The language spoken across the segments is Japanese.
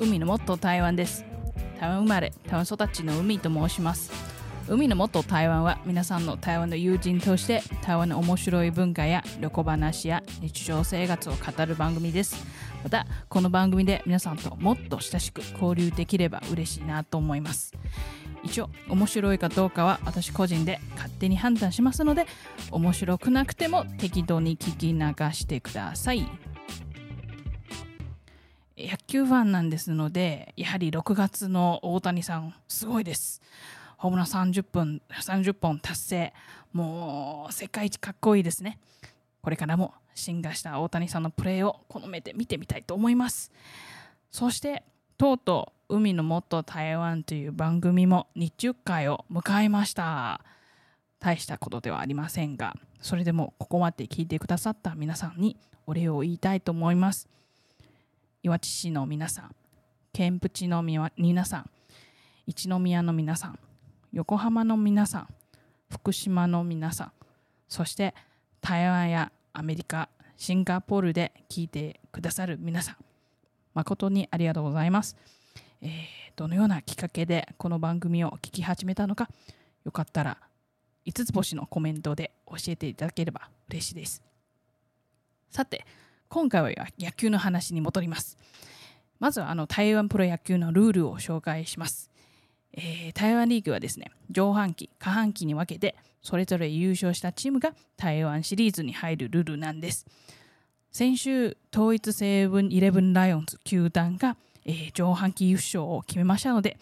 海のもっと台湾です。台湾生まれ台湾育ちの海と申します。海のもっと台湾は皆さんの台湾の友人として台湾の面白い文化や旅行話や日常生活を語る番組です。またこの番組で皆さんともっと親しく交流できれば嬉しいなと思います。一応面白いかどうかは私個人で勝手に判断しますので面白くなくても適当に聞き流してください。野球ファンなんですのでやはり6月の大谷さんすごいです。ホームラン30分30本達成。もう世界一かっこいいですね。これからも進化した大谷さんのプレーをこの目で見てみたいと思います。そしてとうとう海のもっと台湾という番組も日中会を迎えました。大したことではありませんがそれでもここまで聞いてくださった皆さんにお礼を言いたいと思います。岩知市の皆さん県淵の皆さん一宮の皆さん横浜の皆さん福島の皆さんそして台湾やアメリカシンガポールで聞いてくださる皆さん誠にありがとうございます、えー、どのようなきっかけでこの番組を聞き始めたのかよかったら5つ星のコメントで教えていただければ嬉しいです。さて今回は野球の話に戻ります。まずはあの台湾プロ野球のルールを紹介します。えー、台湾リーグはですね、上半期、下半期に分けて、それぞれ優勝したチームが台湾シリーズに入るルールなんです。先週、統一セブンイレブンライオンズ球団が、えー、上半期優勝を決めましたので、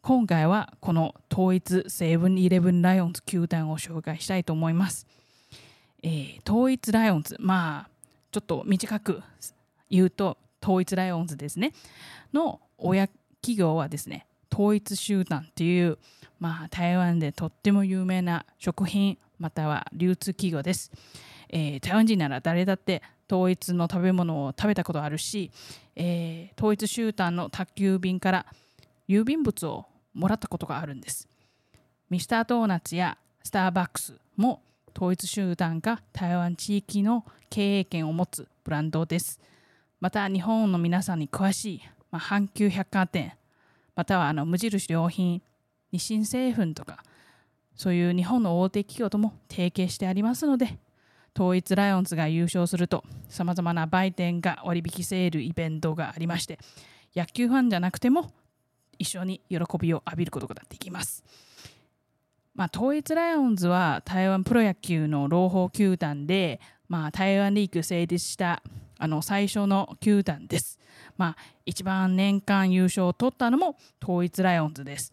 今回はこの統一セブンイレブンライオンズ球団を紹介したいと思います。えー、統一ライオンズ、まあ、ちょっと短く言うと統一ライオンズですね。の親企業はですね統一集団という、まあ、台湾でとっても有名な食品または流通企業です、えー、台湾人なら誰だって統一の食べ物を食べたことあるし、えー、統一集団の宅急便から郵便物をもらったことがあるんです。ミスタードーナツやスターバックスも統一集団が台湾地域の経営権を持つブランドです。また日本の皆さんに詳しい、まあ、阪急百貨店またはあの無印良品日清製粉とかそういう日本の大手企業とも提携してありますので統一ライオンズが優勝するとさまざまな売店が割引セールイベントがありまして野球ファンじゃなくても一緒に喜びを浴びることができます。まあ、統一ライオンズは台湾プロ野球の朗報球団で、まあ、台湾リーグ成立したあの最初の球団です。まあ、一番年間優勝を取ったのも統一ライオンズです。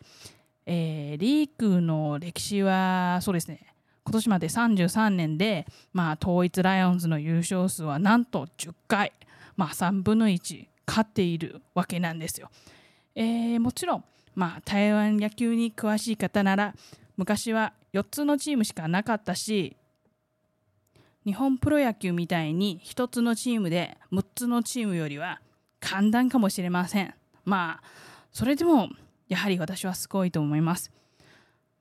えー、リーグの歴史はそうですね今年まで33年で、まあ、統一ライオンズの優勝数はなんと10回、まあ、3分の1勝っているわけなんですよ。えー、もちろん、まあ、台湾野球に詳しい方なら昔は4つのチームしかなかったし日本プロ野球みたいに1つのチームで6つのチームよりは簡単かもしれません。まあそれでもやはり私はすごいと思います。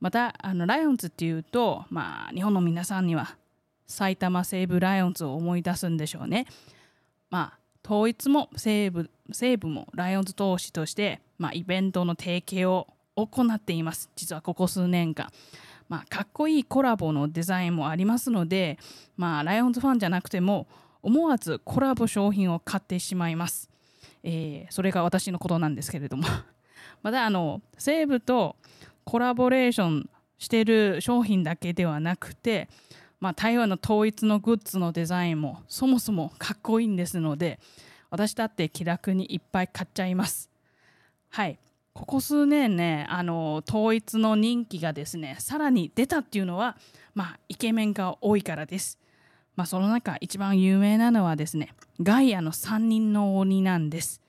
またあのライオンズっていうとまあ日本の皆さんには埼玉西武ライオンズを思い出すんでしょうね。まあ統一も西武西武もライオンズ投手として、まあ、イベントの提携を行っています実はここ数年間。まあ、かっこいいコラボのデザインもありますので、まあ、ライオンズファンじゃなくても思わずコラボ商品を買ってしまいます。えー、それが私のことなんですけれども またあの西武とコラボレーションしてる商品だけではなくて、まあ、台湾の統一のグッズのデザインもそもそもかっこいいんですので私だって気楽にいっぱい買っちゃいます。はいここ数年ねあの統一の人気がですねさらに出たっていうのは、まあ、イケメンが多いからです。まあ、その中一番有名なのはですねガイアの3人の鬼なんです。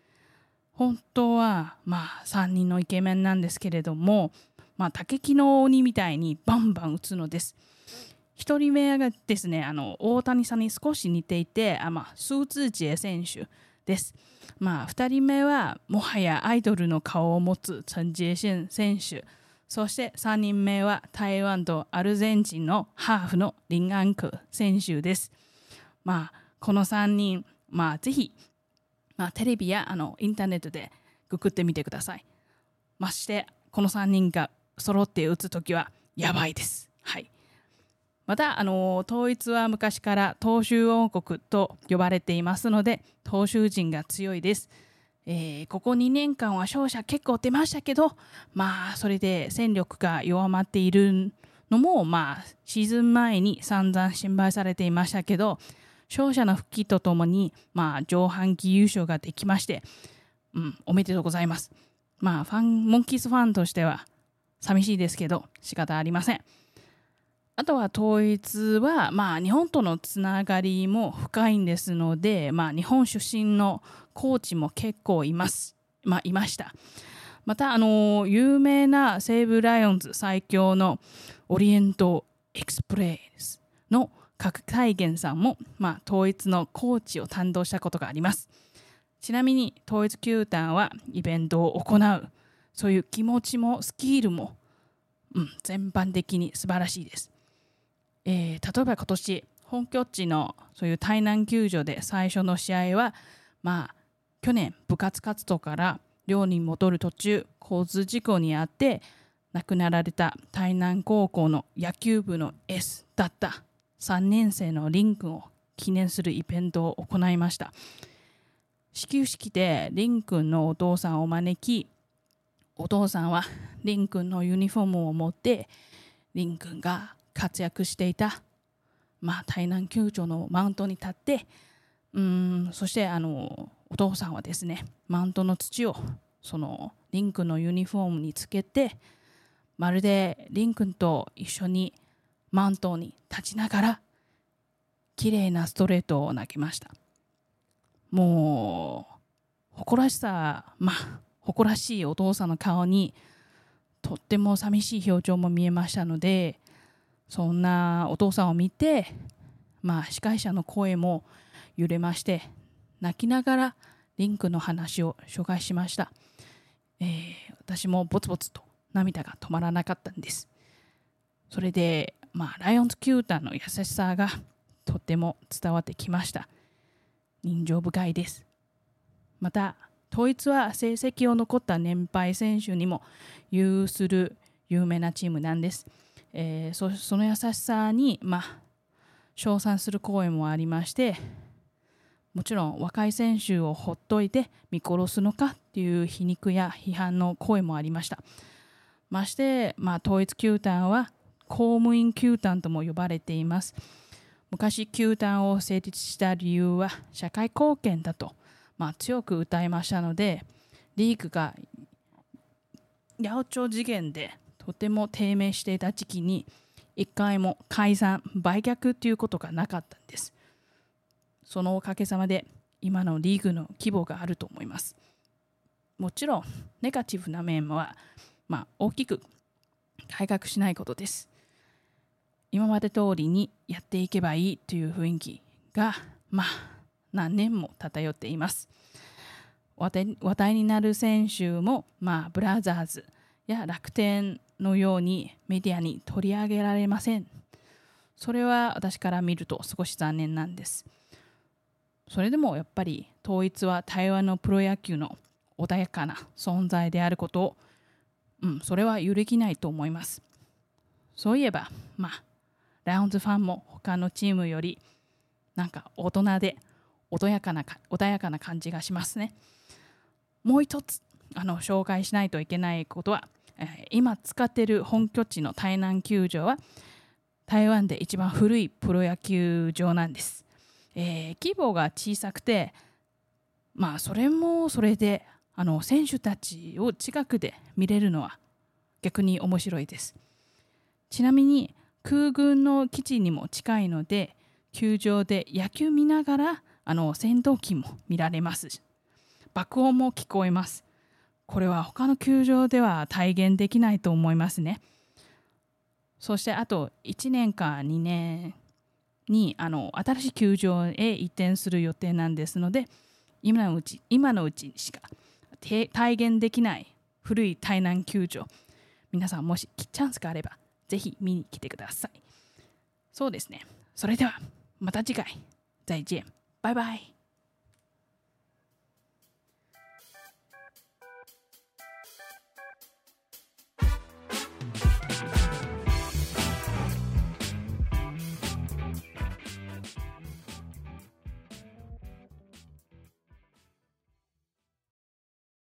本当はまあ3人のイケメンなんですけれども、まあ、竹木の鬼みたいにバンバン打つのです。1人目がですねあの大谷さんに少し似ていてあ、まあ、スーツジエ選手です。まあ、2人目はもはやアイドルの顔を持つチェン・ジエシン選手そして3人目は台湾とアルゼンチンのハーフのリン・アンク選手です。まあ、この3人、まあ、ぜひまあ、テレビやあのインターネットでググってみてください。ましてこの3人が揃って打つ時はやばいです。はい、またあの統一は昔から東州王国と呼ばれていますので東州人が強いです。えー、ここ2年間は勝者結構出ましたけどまあそれで戦力が弱まっているのもまあシーズン前に散々心配されていましたけど勝者の復帰とともにまあ上半期優勝ができまして、うん、おめでとうございます。まあファンモンキーズファンとしては寂しいですけど仕方ありません。あとは統一は、まあ、日本とのつながりも深いんですので、まあ、日本出身のコーチも結構います、まあ、いました。また、あの有名な西武ライオンズ最強のオリエントエクスプレスの角大元さんも、まあ、統一のコーチを担当したことがあります。ちなみに統一球団はイベントを行うそういう気持ちもスキルも、うん、全般的に素晴らしいです。えー、例えば今年本拠地のそういう台南球場で最初の試合はまあ去年部活活動から寮に戻る途中交通事故に遭って亡くなられた台南高校の野球部の S だった。3年生のリン君を記念するイベントを行いました。始球式でリン君のお父さんを招きお父さんはリン君のユニフォームを持ってリン君が活躍していた、まあ、台南球場のマウントに立ってうんそしてあのお父さんはですねマウントの土をそのリン君のユニフォームにつけてまるでリン君と一緒にマウントに立ちながら綺麗なストレートを投げました。もう誇らしさまあ誇らしいお父さんの顔にとっても寂しい表情も見えましたのでそんなお父さんを見てまあ司会者の声も揺れまして泣きながらリンクの話を紹介しました、えー、私もぼつぼつと涙が止まらなかったんです。それでまあライオンズ球団の優しさがとても伝わってきました。人情深いです。また統一は成績を残った年配選手にも有する有名なチームなんです、えー、その優しさにまあ称賛する声もありましてもちろん若い選手をほっといて見殺すのかっていう皮肉や批判の声もありました。まして、まあ、統一球団は公務員球団とも呼ばれています。昔球団を成立した理由は社会貢献だと、まあ、強く歌いましたのでリーグが八百長次元でとても低迷していた時期に一回も解散売却ということがなかったんです。そのおかげさまで今のリーグの規模があると思います。もちろんネガティブな面は、まあ、大きく改革しないことです。今まで通りにやっていけばいいという雰囲気がまあ何年も漂っています。話題になる選手も、まあ、ブラザーズや楽天のようにメディアに取り上げられません。それは私から見ると少し残念なんです。それでもやっぱり統一は台湾のプロ野球の穏やかな存在であることを、うん、それは揺るぎないと思います。そういえばまあライオンズファンも他のチームよりなんか大人で穏やかな穏やかな感じがしますね。もう一つあの紹介しないといけないことは、今使ってる本拠地の台南球場は台湾で一番古いプロ野球場なんです。えー、規模が小さくてまあそれもそれであの選手たちを近くで見れるのは逆に面白いです。ちなみに空軍の基地にも近いので球場で野球見ながらあの戦闘機も見られます。爆音も聞こえます。これは他の球場では体現できないと思いますね。そしてあと1年か2年にあの新しい球場へ移転する予定なんですので今のうち今のうちしか体現できない古い台南球場皆さんもしチャンスがあればぜひ見に来てください。そうですね。それではまた次回。再见。バイバイ。